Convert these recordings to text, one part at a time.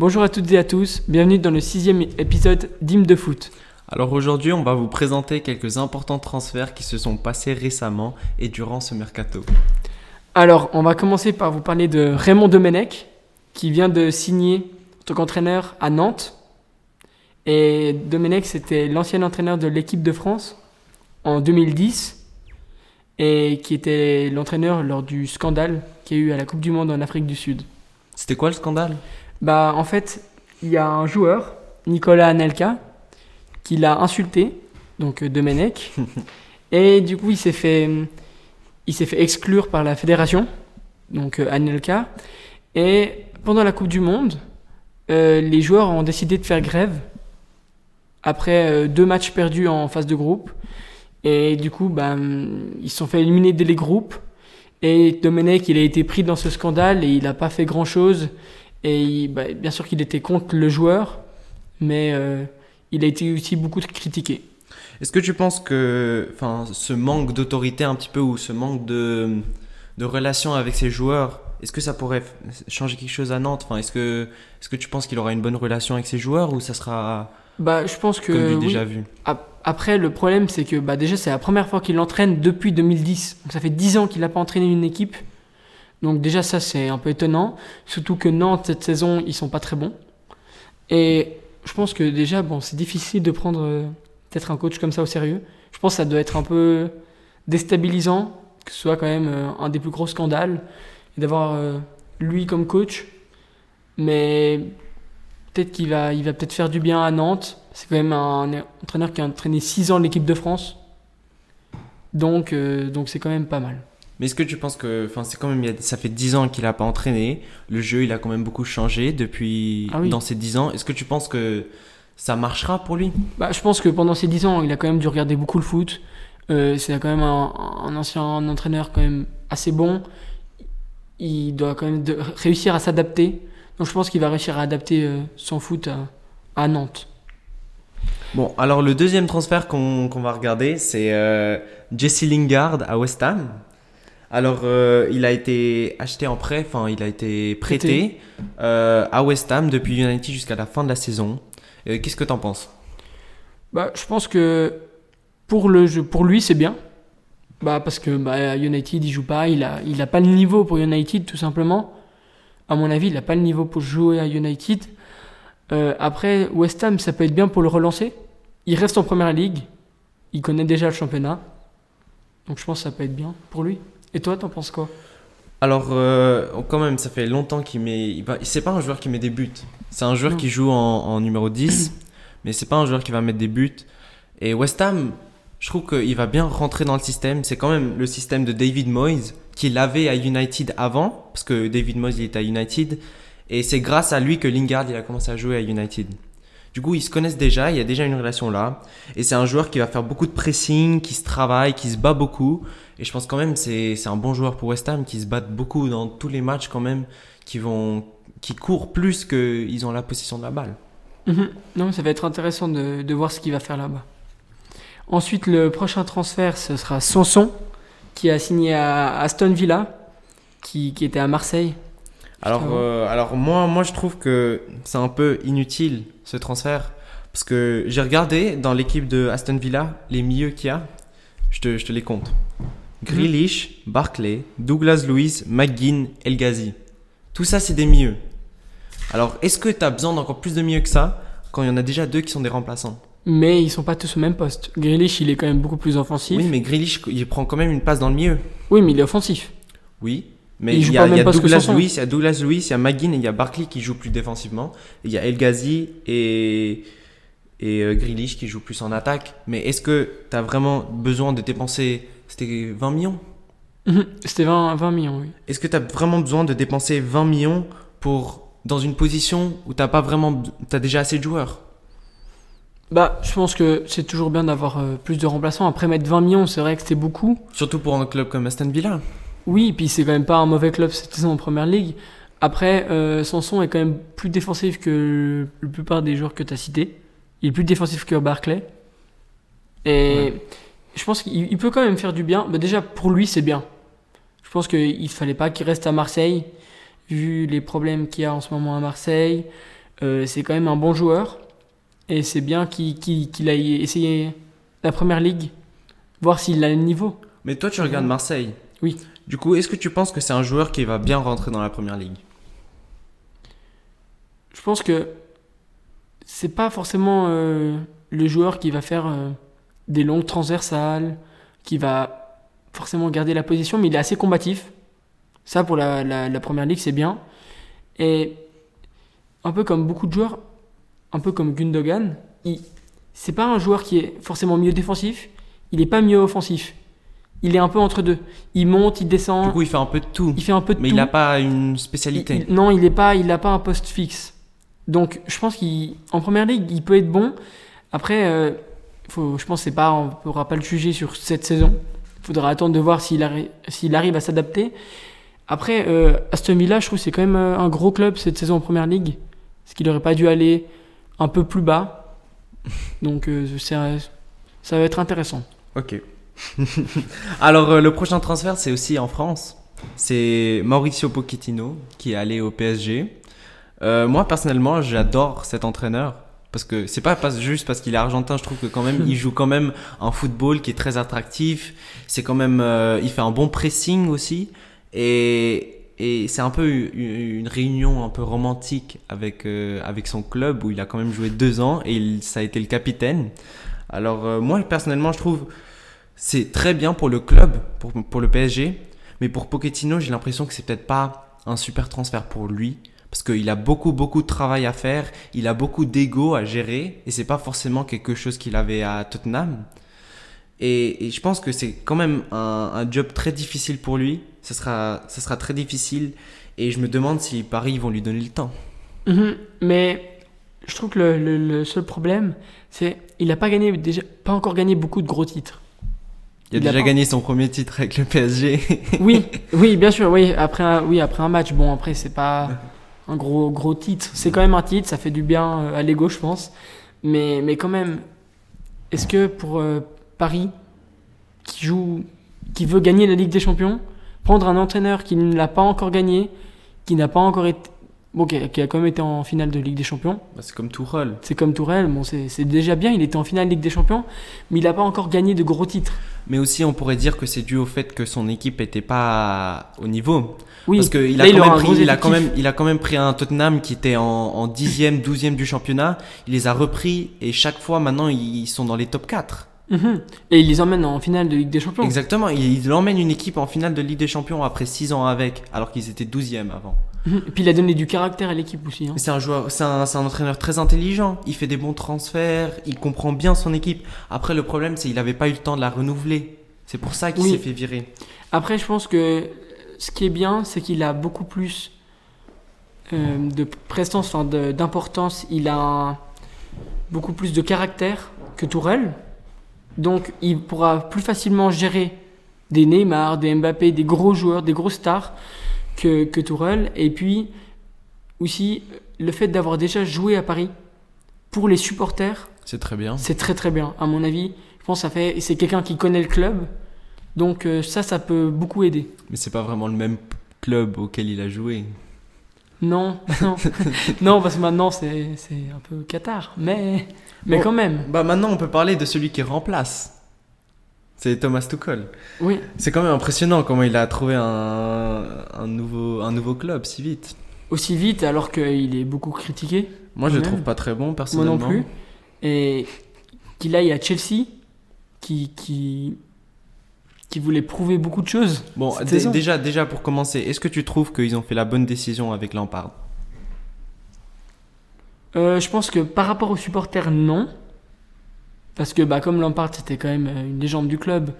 Bonjour à toutes et à tous, bienvenue dans le sixième épisode d'Hymne de foot. Alors aujourd'hui, on va vous présenter quelques importants transferts qui se sont passés récemment et durant ce mercato. Alors, on va commencer par vous parler de Raymond Domenech, qui vient de signer en tant qu'entraîneur à Nantes. Et Domenech, c'était l'ancien entraîneur de l'équipe de France en 2010 et qui était l'entraîneur lors du scandale qu'il y a eu à la Coupe du Monde en Afrique du Sud. C'était quoi le scandale? Bah, en fait, il y a un joueur, Nicolas Anelka, qui l'a insulté, donc euh, Domenech, et du coup, il s'est fait, il s'est fait exclure par la fédération, donc euh, Anelka, et pendant la Coupe du Monde, euh, les joueurs ont décidé de faire grève après deux matchs perdus en phase de groupe. Et du coup, bah, ils se sont fait éliminer dès les groupes. Et Domenech, il a été pris dans ce scandale et il n'a pas fait grand-chose. Et bah, bien sûr qu'il était contre le joueur, mais euh, il a été aussi beaucoup critiqué. Est-ce que tu penses que ce manque d'autorité un petit peu ou ce manque de, de relation avec ses joueurs, est-ce que ça pourrait changer quelque chose à Nantes? Enfin, Est-ce que, est que tu penses qu'il aura une bonne relation avec ses joueurs ou ça sera bah, je pense que. déjà vu? Après, le problème, c'est que bah, déjà, c'est la première fois qu'il entraîne depuis 2010. Donc, ça fait 10 ans qu'il n'a pas entraîné une équipe. Donc, déjà, ça, c'est un peu étonnant. Surtout que Nantes, cette saison, ils sont pas très bons. Et je pense que déjà, bon, c'est difficile de prendre euh, peut-être un coach comme ça au sérieux. Je pense que ça doit être un peu déstabilisant, que ce soit quand même euh, un des plus gros scandales, et d'avoir euh, lui comme coach. Mais peut-être qu'il va, il va peut-être faire du bien à Nantes. C'est quand même un, entraîneur qui a entraîné 6 ans l'équipe de France. Donc, donc c'est quand même pas mal. Mais est-ce que tu penses que, enfin, c'est quand même, ça fait 10 ans qu'il n'a pas entraîné. Le jeu, il a quand même beaucoup changé depuis ah dans ces 10 ans. Est-ce que tu penses que ça marchera pour lui? Bah, je pense que pendant ces 10 ans, il a quand même dû regarder beaucoup le foot. Euh, c'est quand même un, ancien entraîneur quand même assez bon. Il doit quand même réussir à s'adapter. Donc je pense qu'il va réussir à adapter euh, son foot à, Nantes. Bon, alors le deuxième transfert qu'on va regarder, c'est euh, Jesse Lingard à West Ham. Alors, euh, il a été acheté en prêt, enfin, il a été prêté à West Ham depuis United jusqu'à la fin de la saison. Qu'est-ce que tu en penses? Bah, Je pense que pour, le jeu, pour lui, c'est bien. Bah, parce que bah, United, il joue pas, il a, il a pas le niveau pour United, tout simplement à mon avis, il n'a pas le niveau pour jouer à United. Euh, après, West Ham, ça peut être bien pour le relancer. Il reste en première ligue. Il connaît déjà le championnat. Donc je pense que ça peut être bien pour lui. Et toi, t'en penses quoi? Alors, euh, quand même, ça fait longtemps qu'il met. C'est pas un joueur qui met des buts. C'est un joueur qui joue en, numéro 10. mais c'est pas un joueur qui va mettre des buts. Et West Ham, je trouve qu'il va bien rentrer dans le système. C'est quand même le système de David Moyes qu'il avait à United avant, parce que David Moyes il était à United, et c'est grâce à lui que Lingard il a commencé à jouer à United. Du coup, ils se connaissent déjà, il y a déjà une relation là, et c'est un joueur qui va faire beaucoup de pressing, qui se travaille, qui se bat beaucoup, et je pense quand même c'est c'est un bon joueur pour West Ham, qui se bat beaucoup dans tous les matchs quand même, qui vont qui courent plus qu'ils ont la possession de la balle. Mhm. Non, ça va être intéressant de, de voir ce qu'il va faire là-bas. Ensuite, le prochain transfert, ce sera Sanson, qui a signé à Aston Villa, qui, qui était à Marseille. Alors, euh, alors moi, moi, je trouve que c'est un peu inutile ce transfert. Parce que j'ai regardé dans l'équipe de Aston Villa les milieux qu'il y a. Je te, je te les compte. Grealish, Barclay, Douglas Lewis, McGinn, El Ghazi. Tout ça, c'est des milieux. Alors, est-ce que tu as besoin d'encore plus de milieux que ça quand il y en a déjà deux qui sont des remplaçants? Mais ils sont pas tous au même poste. Grealish, il est quand même beaucoup plus offensif. Oui, mais Grealish, il prend quand même une passe dans le milieu. Oui, mais il est offensif. Oui, mais il, y a, Douglas Lewis, il y a Douglas Lewis, il y a McGinn et il y a Barkley qui joue plus défensivement. Il y a El Ghazi et, et euh, Grealish qui joue plus en attaque. Mais est-ce que tu as vraiment besoin de dépenser. C'était 20 millions? Mhm, C'était 20, 20 millions, oui. Est-ce que tu as vraiment besoin de dépenser 20 millions pour dans une position où tu pas vraiment. Déjà assez de joueurs? Bah, je pense que c'est toujours bien d'avoir euh, plus de remplaçants. Après, mettre 20 millions, c'est vrai que c'est beaucoup. Surtout pour un club comme Aston Villa. Oui, et puis c'est quand même pas un mauvais club cette saison en première ligue. Après, euh, Sanson est quand même plus défensif que la plupart des joueurs que tu as cités. Il est plus défensif que Barclay. Et je pense qu'il peut quand même faire du bien. Bah, déjà, pour lui, c'est bien. Je pense qu'il fallait pas qu'il reste à Marseille, vu les problèmes qu'il y a en ce moment à Marseille. Euh, c'est quand même un bon joueur. Et c'est bien qu'il qu'il aille essayer la première ligue, voir s'il a le niveau. Mais toi, tu regardes Marseille. Oui. Du coup, est-ce que tu penses que c'est un joueur qui va bien rentrer dans la première ligue? Je pense que c'est pas forcément euh, le joueur qui va faire euh, des longues transversales, qui va forcément garder la position, mais il est assez combatif. Ça, pour la, première ligue, c'est bien. Et un peu comme beaucoup de joueurs, un peu comme Gundogan, c'est pas un joueur qui est forcément mieux défensif, il est pas mieux offensif. Il est un peu entre deux. Il monte, il descend, Du coup, il fait un peu de tout. il fait un peu de Mais tout. il n'a pas une spécialité. Il- non, il est pas, il n'a pas un poste fixe. Donc, je pense qu'en première ligue, il peut être bon. Après, euh, faut, je pense que pas, on ne pourra pas le juger sur cette saison. Il faudra attendre de voir s'il arri- s'il arrive à s'adapter. Après, euh, Aston Villa, je trouve que c'est quand même euh, un gros club cette saison en première ligue. Parce qu'il n'aurait pas dû aller un peu plus bas. Donc, euh, ça va être intéressant. Ok. Alors, euh, le prochain transfert, c'est aussi en France. C'est Mauricio Pochettino qui est allé au PSG. Euh, moi, personnellement, j'adore cet entraîneur. Parce que c'est pas juste parce qu'il est argentin, je trouve que quand même il joue quand même un football qui est très attractif. C'est quand même, euh, il fait un bon pressing aussi, et, et c'est un peu une, réunion un peu romantique avec avec son club où il a quand même joué deux ans et il, ça a été le capitaine. Alors moi personnellement, je trouve c'est très bien pour le club, pour, pour le PSG, mais pour Pochettino, j'ai l'impression que c'est peut-être pas un super transfert pour lui. Parce qu'il a beaucoup, beaucoup de travail à faire, il a beaucoup d'ego à gérer, et c'est pas forcément quelque chose qu'il avait à Tottenham. Et, je pense que c'est quand même un, job très difficile pour lui. Ce sera, ce sera très difficile, et je me demande si Paris vont lui donner le temps. Mhm. Mais je trouve que le, le- seul problème, c'est il n'a pas pas encore gagné beaucoup de gros titres. Il a Il déjà gagné son premier titre avec le PSG. Oui, oui, bien sûr, oui, après un, oui, après un match. Bon, après c'est pas un gros gros titre. C'est quand même un titre, ça fait du bien euh, à l'ego, je pense. Mais mais quand même, est-ce que pour euh, Paris qui joue qui veut gagner la Ligue des Champions, prendre un entraîneur qui ne l'a pas encore gagné, qui n'a pas encore été bon, qui a, qui a quand même été en finale de Ligue des Champions, Bah, c'est comme Tourelle. c'est comme Tourelle, bon, c'est déjà bien, il était en finale Ligue des Champions, mais il n'a pas encore gagné de gros titres. Mais aussi, on pourrait dire que c'est dû au fait que son équipe était pas au niveau. Oui, Parce qu'il a, il quand même pris- il a quand effectif. même, il a quand même pris un Tottenham qui était en, en 10e, 12e du championnat. Il les a repris et chaque fois maintenant ils sont dans les top 4. Mhm. Et il les emmène en finale de Ligue des Champions. Exactement, il, il emmène une équipe en finale de Ligue des Champions après 6 ans avec, alors qu'ils étaient 12e avant. Mhm. Et puis il a donné du caractère à l'équipe aussi. hein. C'est un joueur, c'est un, entraîneur très intelligent. Il fait des bons transferts, il comprend bien son équipe. Après, le problème, c'est qu'il n'avait pas eu le temps de la renouveler. C'est pour ça qu'il Oui. s'est fait virer. Après, je pense que ce qui est bien, c'est qu'il a beaucoup plus euh, de prestance, enfin d'importance. Il a un- beaucoup plus de caractère que Tourelle. Donc, il pourra plus facilement gérer des Neymar, des Mbappé, des gros joueurs, des grosses stars que, que Tourelle. Et puis, aussi, le fait d'avoir déjà joué à Paris, pour les supporters, C'est très bien. C'est très très bien, à mon avis. Je pense que ça fait. C'est quelqu'un qui connaît le club. Donc euh, ça, ça peut beaucoup aider. Mais c'est pas vraiment le même club auquel il a joué. Non, non, non, parce que maintenant c'est un peu Qatar. Mais, mais Bon. quand même, Bah maintenant, on peut parler de celui qui remplace. C'est Thomas Tuchel. oui. C'est quand même impressionnant comment il a trouvé un, un, nouveau, un nouveau club si vite. Aussi vite, alors qu'il est beaucoup critiqué. Moi, je le trouve pas très bon, Moi personnellement. non plus. Et qu'il aille à Chelsea, qui, qui, qui voulait prouver beaucoup de choses. Bon, déjà, déjà pour commencer, est-ce que tu trouves qu'ils ont fait la bonne décision avec Lampard? Euh, je pense que par rapport aux supporters, non. Parce que bah, comme Lampard, c'était quand même euh, une légende du club.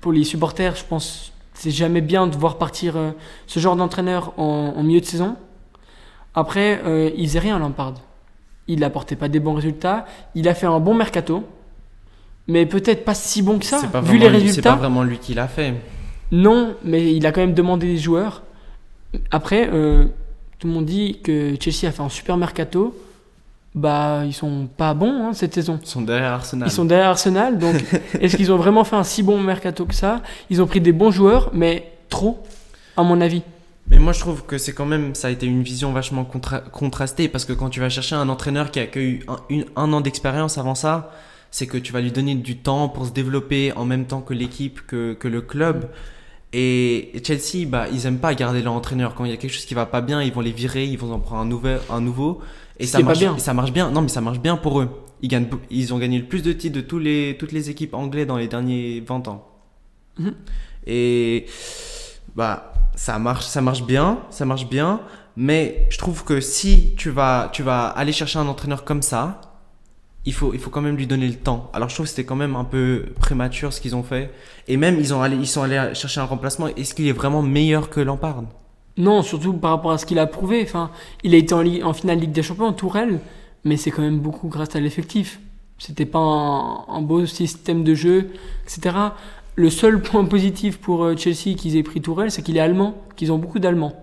Pour les supporters, je pense que c'est jamais bien de voir partir euh, ce genre d'entraîneur en, en milieu de saison. Après, euh, il faisait rien, Lampard. Il n'apportait pas des bons résultats. Il a fait un bon mercato. Mais peut-être pas si bon que ça, pas vu les lui- C'est résultats. pas vraiment lui qui l'a fait. Non, mais il a quand même demandé des joueurs. Après, euh, tout le monde dit que Chelsea a fait un super mercato. Bah, ils sont pas bons hein, cette saison. Ils sont derrière Arsenal. Ils sont derrière Arsenal, donc est-ce qu'ils ont vraiment fait un si bon mercato que ça? Ils ont pris des bons joueurs, mais trop, à mon avis. Mais moi, je trouve que c'est quand même, ça a été une vision vachement contra- contrastée parce que quand tu vas chercher un entraîneur qui a eu un an d'expérience avant ça, c'est que tu vas lui donner du temps pour se développer en même temps que l'équipe, que, que le club. Et Chelsea, bah, ils aiment pas garder leur entraîneur. Quand il y a quelque chose qui va pas bien, ils vont les virer, ils vont en prendre un, nouvel, un nouveau. Et ça marche, bien. et ça marche bien. Non, mais ça marche bien pour eux. Ils, gagnent, ils ont gagné le plus de titres de tous les, toutes les équipes anglaises dans les derniers 20 ans. Mhm. Et bah, ça marche, ça marche bien, ça marche bien. Mais je trouve que si tu vas, tu vas aller chercher un entraîneur comme ça, il faut, il faut quand même lui donner le temps. Alors je trouve que c'était quand même un peu prématuré ce qu'ils ont fait. Et même ils, ont allé, ils sont allés chercher un remplacement. Est-ce qu'il est vraiment meilleur que Lampard? Non, surtout par rapport à ce qu'il a prouvé. Enfin, il a été en, en finale Ligue des Champions, Tourelle, mais c'est quand même beaucoup grâce à l'effectif. C'était pas un, un beau système de jeu, etc. Le seul point positif pour euh, Chelsea qu'ils aient pris Tourelle, c'est qu'il est allemand, qu'ils ont beaucoup d'Allemands.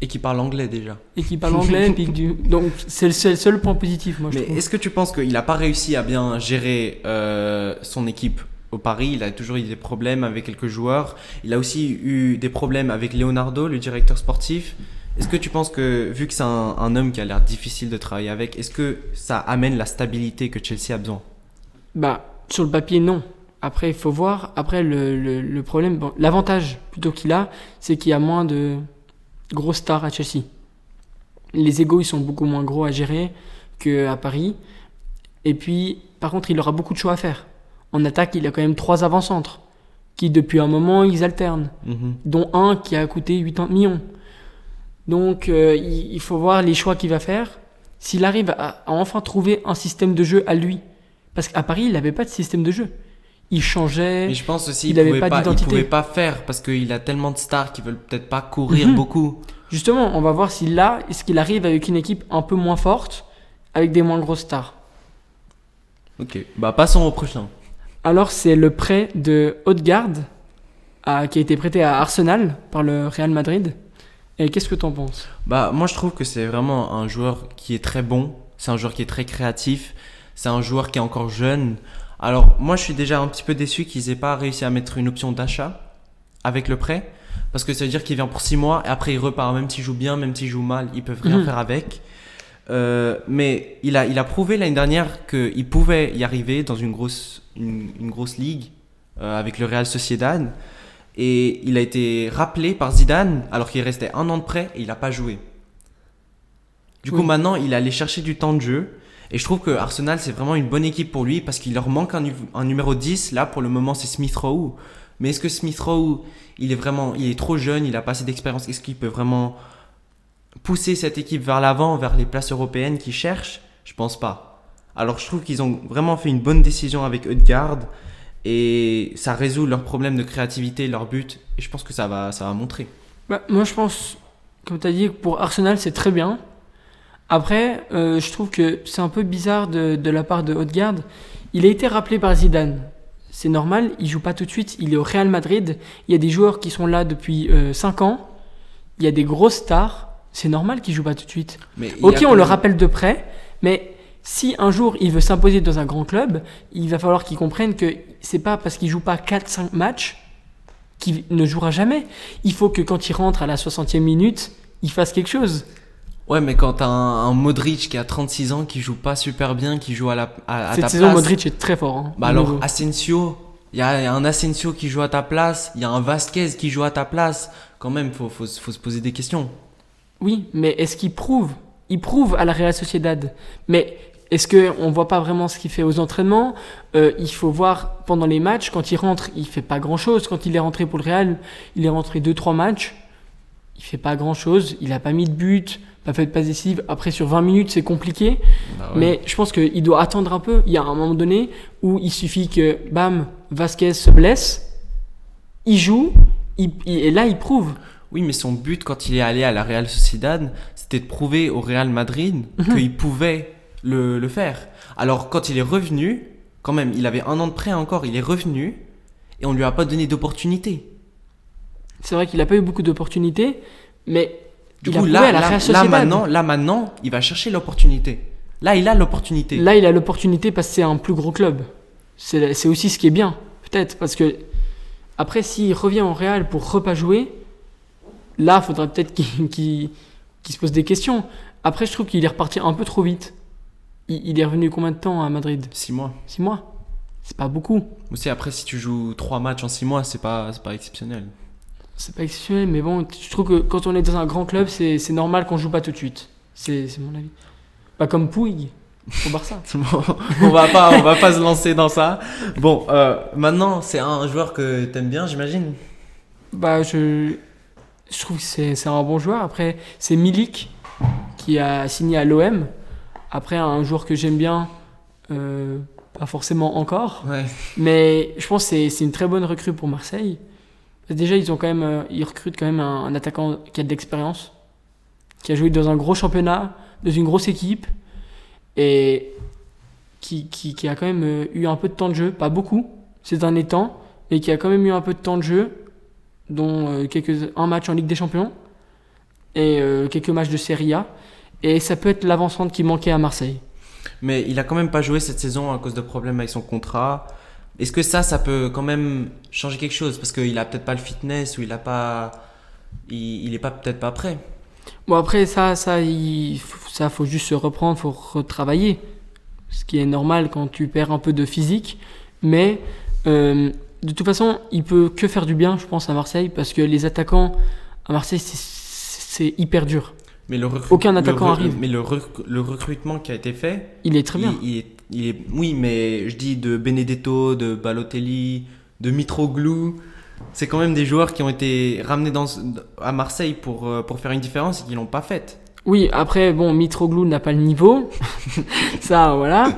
Et qui parle anglais déjà. Et qu'il parle anglais. puis que du... Donc, c'est le seul, seul point positif, moi, je Mais est-ce que tu penses qu'il n'a pas réussi à bien gérer euh, son équipe au Paris? Il a toujours eu des problèmes avec quelques joueurs. Il a aussi eu des problèmes avec Leonardo, le directeur sportif. Est-ce que tu penses que, vu que c'est un, un homme qui a l'air difficile de travailler avec, est-ce que ça amène la stabilité que Chelsea a besoin? Bah, sur le papier, non. Après, il faut voir. Après, le, le, le problème, bon, l'avantage plutôt qu'il a, c'est qu'il y a moins de grosses stars à Chelsea. Les égos, ils sont beaucoup moins gros à gérer qu'à Paris. Et puis, par contre, il aura beaucoup de choix à faire. En attaque, il a quand même trois avant-centres qui, depuis un moment, ils alternent, Mhm. dont un qui a coûté 80 millions. Donc, euh, il, il faut voir les choix qu'il va faire. S'il arrive à, à enfin trouver un système de jeu à lui. Parce qu'à Paris, il n'avait pas de système de jeu. Il changeait. Mais je pense aussi Il qu'il avait pas pas, il d'identité. pouvait pas faire parce qu'il a tellement de stars qui veulent peut-être pas courir Mhm. beaucoup. Justement, on va voir si là, est-ce qu'il arrive avec une équipe un peu moins forte, avec des moins grosses stars. Ok, bah passons au prochain. Alors, c'est le prêt de Haute-Garde qui a été prêté à Arsenal par le Real Madrid. Et qu'est-ce que t'en penses? Bah, moi, je trouve que c'est vraiment un joueur qui est très bon. C'est un joueur qui est très créatif. C'est un joueur qui est encore jeune. Alors, moi, je suis déjà un petit peu déçu qu'ils aient pas réussi à mettre une option d'achat avec le prêt. Parce que ça veut dire qu'il vient pour 6 mois et après il repart. Même s'il joue bien, même s'il joue mal, ils peuvent rien Mhm. faire avec. Euh, mais il a, il a prouvé l'année dernière qu'il pouvait y arriver dans une grosse, une, une grosse ligue euh, avec le Real Sociedad. Et il a été rappelé par Zidane alors qu'il restait un an de prêt et il n'a pas joué. Du coup, maintenant, il est allé chercher du temps de jeu. Et je trouve que Arsenal, c'est vraiment une bonne équipe pour lui parce qu'il leur manque un, nu- un numéro 10. Là, pour le moment, c'est Smith Rowe. Mais est-ce que Smith Rowe, il est vraiment, il est trop jeune, il a pas assez d'expérience. Est-ce qu'il peut vraiment pousser cette équipe vers l'avant, vers les places européennes qu'ils cherchent Je pense pas. Alors, je trouve qu'ils ont vraiment fait une bonne décision avec Odegaard et ça résout leurs problèmes de créativité, leurs buts. Et je pense que ça va, ça va montrer. Bah, Moi, je pense, comme tu as dit, pour Arsenal, c'est très bien. Après, euh, je trouve que c'est un peu bizarre de, de la part de Haute-Garde. Il a été rappelé par Zidane. C'est normal, il joue pas tout de suite. Il est au Real Madrid. Il y a des joueurs qui sont là depuis 5 ans. Il y a des grosses stars. C'est normal qu'il joue pas tout de suite. Mais Ok, on le rappelle de près, mais si un jour il veut s'imposer dans un grand club, il va falloir qu'il comprenne que c'est pas parce qu'il joue pas 4-5 matchs qu'il ne jouera jamais. Il faut que quand il rentre à la 60e minute, il fasse quelque chose. Ouais, mais quand t'as un, un Modric qui a 36 ans, qui joue pas super bien, qui joue à, la, à, à Cette ta saison, place. Modric est très fort. hein, Bah alors, niveau. Asensio, il y a, il y a un Asensio qui joue à ta place, il y a un Vasquez qui joue à ta place. Quand même, faut, faut, faut se poser des questions. Oui, mais est-ce qu'il prouve Il prouve à la Real Sociedad? Mais est-ce qu'on voit pas vraiment ce qu'il fait aux entraînements? Euh, Il faut voir pendant les matchs, quand il rentre, il fait pas grand-chose. Quand il est rentré pour le Real, il est rentré 2-3 matchs. Il fait pas grand-chose. Il a pas mis de but, pas fait de passe décisive. Après, sur 20 minutes, c'est compliqué. Bah ouais. Mais je pense qu'il doit attendre un peu. Il y a un moment donné où il suffit que, bam, Vasquez se blesse, il joue, il- il- et là, il prouve. Oui, mais son but quand il est allé à la Real Sociedad, c'était de prouver au Real Madrid Mhm. qu'il pouvait le, le faire. Alors, quand il est revenu, quand même, il avait un an de prêt encore, il est revenu et on lui a pas donné d'opportunité. C'est vrai qu'il a pas eu beaucoup d'opportunités, mais Du il coup, a là, à la là, maintenant, là, maintenant, il va chercher l'opportunité. Là, il a l'opportunité. Là, il a l'opportunité parce que c'est un plus gros club. C'est aussi ce qui est bien, peut-être, parce que après, s'il revient en Real pour repas jouer, là, il faudrait peut-être qu'il qu'il se pose des questions. Après, je trouve qu'il est reparti un peu trop vite. Il, il est revenu combien de temps à Madrid? 6 mois. 6 mois? C'est pas beaucoup. Aussi, après, si tu joues 3 matchs en 6 mois, c'est pas, pas exceptionnel. C'est pas exceptionnel, mais bon, je trouve que quand on est dans un grand club, c'est normal qu'on joue pas tout de suite. C'est mon avis. Pas comme Pouille au Barça. Bon, on va pas, on va pas se lancer dans ça. Bon, euh, maintenant, c'est un joueur que t'aimes bien, j'imagine. Bah, je, je trouve que c'est un bon joueur. Après, c'est Milik qui a signé à l'OM. Après, un joueur que j'aime bien, euh, pas forcément encore. Ouais. Mais je pense que c'est une très bonne recrue pour Marseille. Déjà, ils, ont quand même, euh, ils recrutent quand même un, attaquant qui a de l'expérience, qui a joué dans un gros championnat, dans une grosse équipe, et qui, qui, a quand même euh, eu un peu de temps de jeu, pas beaucoup ces derniers temps, mais qui a quand même eu un peu de temps de jeu, dont euh, quelques, un match en Ligue des Champions et quelques matchs de Serie A. Et ça peut être l'avancante qui manquait à Marseille. Mais il a quand même pas joué cette saison à cause de problèmes avec son contrat. Est-ce que ça, ça peut quand même changer quelque chose? Parce qu'il a peut-être pas le fitness ou il a pas. Il, il est pas peut-être pas prêt. Bon après ça ça il faut, ça faut juste se reprendre, faut retravailler. Ce qui est normal quand tu perds un peu de physique, mais euh, de toute façon, il peut que faire du bien, je pense à Marseille parce que les attaquants à Marseille c'est- hyper dur. Mais le recru- Aucun attaquant arrive. Mais le, rec- le recrutement qui a été fait, Il est très bien. Il, il est, oui, mais je dis de Benedetto, de Balotelli, de Mitroglou. C'est quand même des joueurs qui ont été ramenés à Marseille pour, euh, pour faire une différence et qui l'ont pas faite. Oui, après bon, Mitroglou n'a pas le niveau. ça voilà.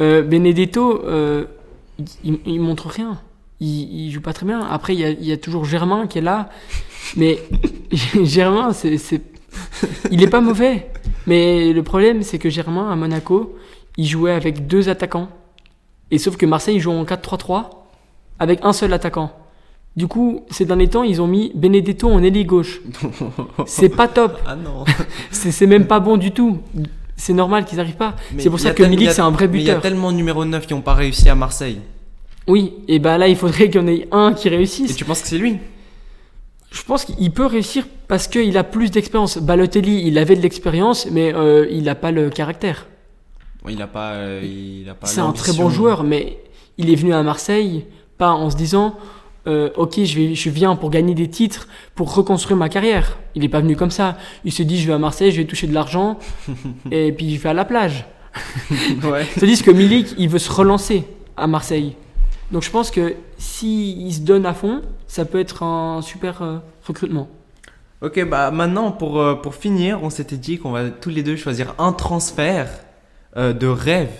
Euh, Benedetto euh, il, il- montre rien. Il, il joue pas très bien. Après il y a, toujours Germain qui est là, mais Germain c'est il est pas mauvais. Mais le problème c'est que Germain à Monaco, il jouait avec deux attaquants. Et sauf que Marseille joue en 4-3-3 avec un seul attaquant. Du coup, ces derniers temps, ils ont mis Benedetto en ailier gauche. C'est pas top. Ah non. C'est même pas bon du tout. C'est normal qu'ils arrivent pas. C'est pour ça que Milik c'est un vrai Mais il y a buteur. tellement de numéro 9 qui n'ont pas réussi à Marseille. Oui, et bah là il faudrait qu'il y en ait un qui Et réussisse. tu penses que c'est lui? Je pense qu'il peut réussir parce qu'il a plus d'expérience. Balotelli, il avait de l'expérience, mais euh, il n'a pas le caractère. Il a pas. euh, il a pas C'est un très bon joueur, mais il est venu à Marseille pas en se disant euh, ok je, vais, je viens pour gagner des titres, pour reconstruire ma carrière. Il n'est pas venu comme ça. Il se dit je vais à Marseille, je vais toucher de l'argent et puis je vais à la plage. Ouais. Tandis que Milik, il veut se relancer à Marseille. Donc je pense que s'il se donne à fond, ça peut être un super euh, recrutement. Ok, bah maintenant pour, euh, pour finir, on s'était dit qu'on va tous les deux choisir un transfert euh, de rêve.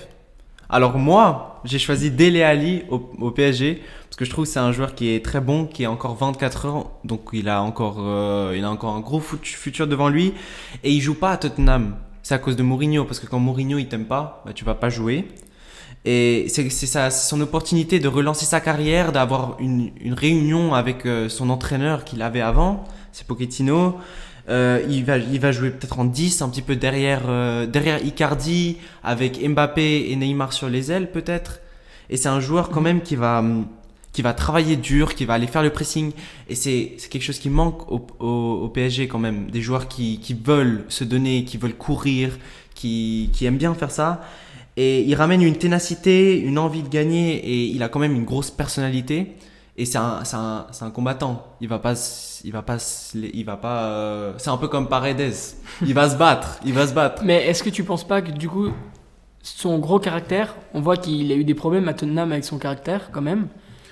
Alors moi, j'ai choisi Dele Ali au, PSG parce que je trouve que c'est un joueur qui est très bon, qui a encore 24 ans, donc il a encore, euh, il a encore un gros fut- futur devant lui et il joue pas à Tottenham. C'est à cause de Mourinho parce que quand Mourinho il t'aime pas, bah, tu vas pas jouer. Et c'est c'est son opportunité de relancer sa carrière, d'avoir une, une réunion avec euh, son entraîneur qu'il avait avant, c'est Pochettino. Euh, il, va, il va jouer peut-être en 10, un petit peu derrière, euh, derrière Icardi, avec Mbappé et Neymar sur les ailes peut-être. Et c'est un joueur quand même qui va, hum, qui va travailler dur, qui va aller faire le pressing. Et c'est c'est quelque chose qui manque au, au, au PSG quand même. Des joueurs qui, qui veulent se donner, qui veulent courir, qui, qui aiment bien faire ça. Et il ramène une ténacité, une envie de gagner et il a quand même une grosse personnalité. Et c'est un, c'est un, c'est un combattant. Il va pas, il va pas, il va pas. euh, c'est un peu comme Paredes. Il va se battre. Il va se battre. Mais est-ce que tu penses pas que du coup, son gros caractère, on voit qu'il a eu des problèmes à Tottenham avec son caractère quand même.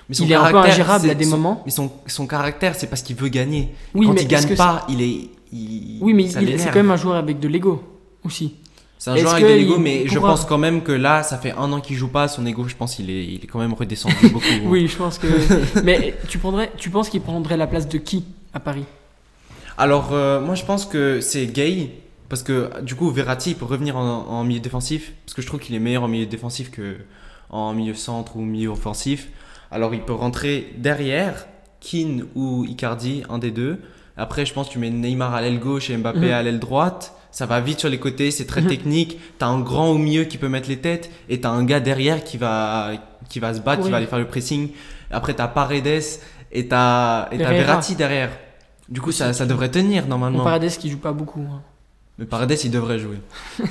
Mais Il est un peu ingérable à des son- moments. Mais son, son caractère, c'est parce qu'il veut gagner. Oui, Quand mais il gagne pas, il est. il- Oui, mais c'est quand même un joueur avec de l'ego aussi. C'est un joueur avec de que l'ego, mais je pense quand même que là, ça fait un an qu'il joue pas. Son ego, je pense, il est, il est quand même redescendu beaucoup. Oui, je pense que. mais tu prendrais, tu penses qu'il prendrait la place de qui à Paris? Alors, euh, moi, je pense que c'est Gay. Parce que du coup, Verratti il peut revenir en, en milieu défensif. Parce que je trouve qu'il est meilleur en milieu défensif que en milieu centre ou milieu offensif. Alors, il peut rentrer derrière, Keane ou Icardi, un des deux. Après, je pense que tu mets Neymar à l'aile gauche et Mbappé Mhm. à l'aile droite. Ça va vite sur les côtés, c'est très technique. T'as un grand au milieu qui peut mettre les têtes. Et t'as un gars derrière qui va, qui va se battre, qui va aller faire le pressing. Après, t'as Paredes et t'as et t'as. Verratti derrière. Du coup, ça, ça devrait tenir normalement. Paredes qui joue pas beaucoup. hein. Mais Paredes, il devrait jouer.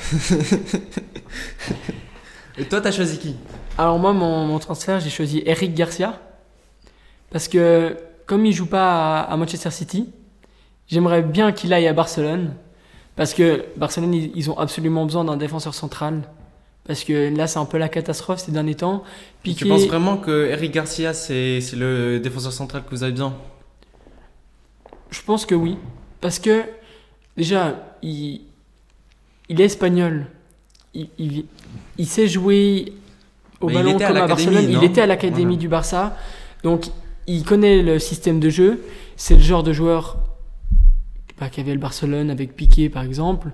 Et toi, t'as choisi qui? Alors moi, mon, mon transfert, j'ai choisi Eric Garcia. Parce que comme il joue pas à, à Manchester City, j'aimerais bien qu'il aille à Barcelone. Parce que Barcelone, ils, ils ont absolument besoin d'un défenseur central. Parce que là, c'est un peu la catastrophe ces derniers temps. Piqué, Tu penses vraiment que Eric Garcia, c'est le défenseur central que vous avez besoin? Je pense que oui. Parce que déjà, il, il est espagnol. Il, il- il sait jouer au Mais ballon à comme à Barcelone. Il était à l'académie Voilà. du Barça. Donc, il connaît le système de jeu. C'est le genre de joueur qu'avait le Barcelone avec Piqué, par exemple.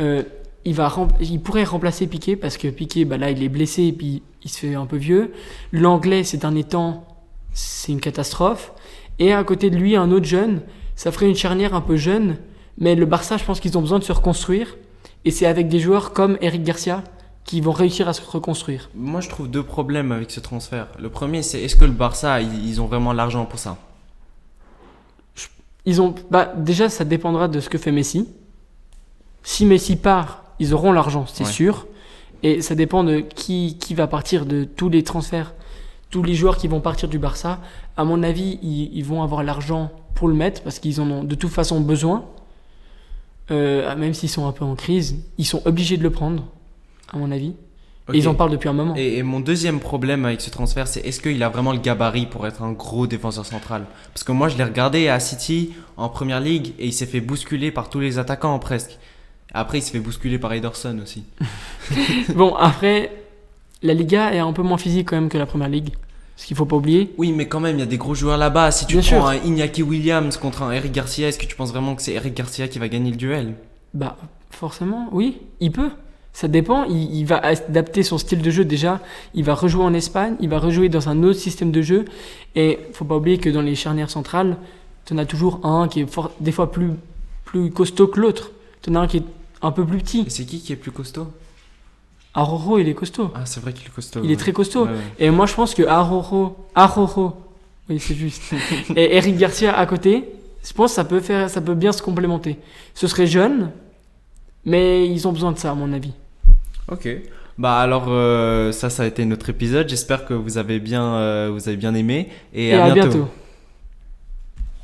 Euh, il, va il pourrait remplacer Piqué parce que Piqué, bah, là, il est blessé et puis il se fait un peu vieux. L'anglais, ces derniers temps, c'est une catastrophe. Et à côté de lui, un autre jeune, ça ferait une charnière un peu jeune. Mais le Barça, je pense qu'ils ont besoin de se reconstruire. Et c'est avec des joueurs comme Eric Garcia qui vont réussir à se reconstruire. Moi, je trouve deux problèmes avec ce transfert. Le premier, c'est est-ce que le Barça, ils ont vraiment l'argent pour ça? Ils ont, bah, déjà, ça dépendra de ce que fait Messi. Si Messi part, ils auront l'argent, c'est Ouais. sûr. Et ça dépend de qui, qui va partir de tous les transferts, tous les joueurs qui vont partir du Barça. À mon avis, ils, ils vont avoir l'argent pour le mettre parce qu'ils en ont de toute façon besoin. Euh, même s'ils sont un peu en crise, ils sont obligés de le prendre, à mon avis. Et ils en parlent depuis un moment. Et, et mon deuxième problème avec ce transfert, c'est est-ce qu'il a vraiment le gabarit pour être un gros défenseur central? Parce que moi, je l'ai regardé à City en première ligue et il s'est fait bousculer par tous les attaquants presque. Après, il s'est fait bousculer par Ederson aussi. bon, après, la Liga est un peu moins physique quand même que la Première Ligue. Ce qu'il faut pas oublier. Oui, mais quand même, il y a des gros joueurs là-bas. Si tu Bien prends sûr. un Iñaki Williams contre un Eric Garcia, est-ce que tu penses vraiment que c'est Eric Garcia qui va gagner le duel? Bah, forcément, oui, il peut. Ça dépend, il, il va adapter son style de jeu déjà. Il va rejouer en Espagne, il va rejouer dans un autre système de jeu. Et faut pas oublier que dans les charnières centrales, tu en as toujours un qui est fort- des fois plus, plus costaud que l'autre. Tu en as un qui est un peu plus petit. Et c'est qui qui est plus costaud? Aroro, il est costaud. Ah, c'est vrai qu'il est costaud. Il est très costaud. Ouais, ouais. Et moi, je pense que Aroro, Aroro, oui, c'est juste, et Eric Garcia à côté, je pense que ça peut, faire, ça peut bien se complémenter. Ce serait jeune, mais ils ont besoin de ça, à mon avis. Ok. Bah alors euh, ça, ça a été notre épisode. J'espère que vous avez bien, euh, vous avez bien aimé et, Et, à bientôt.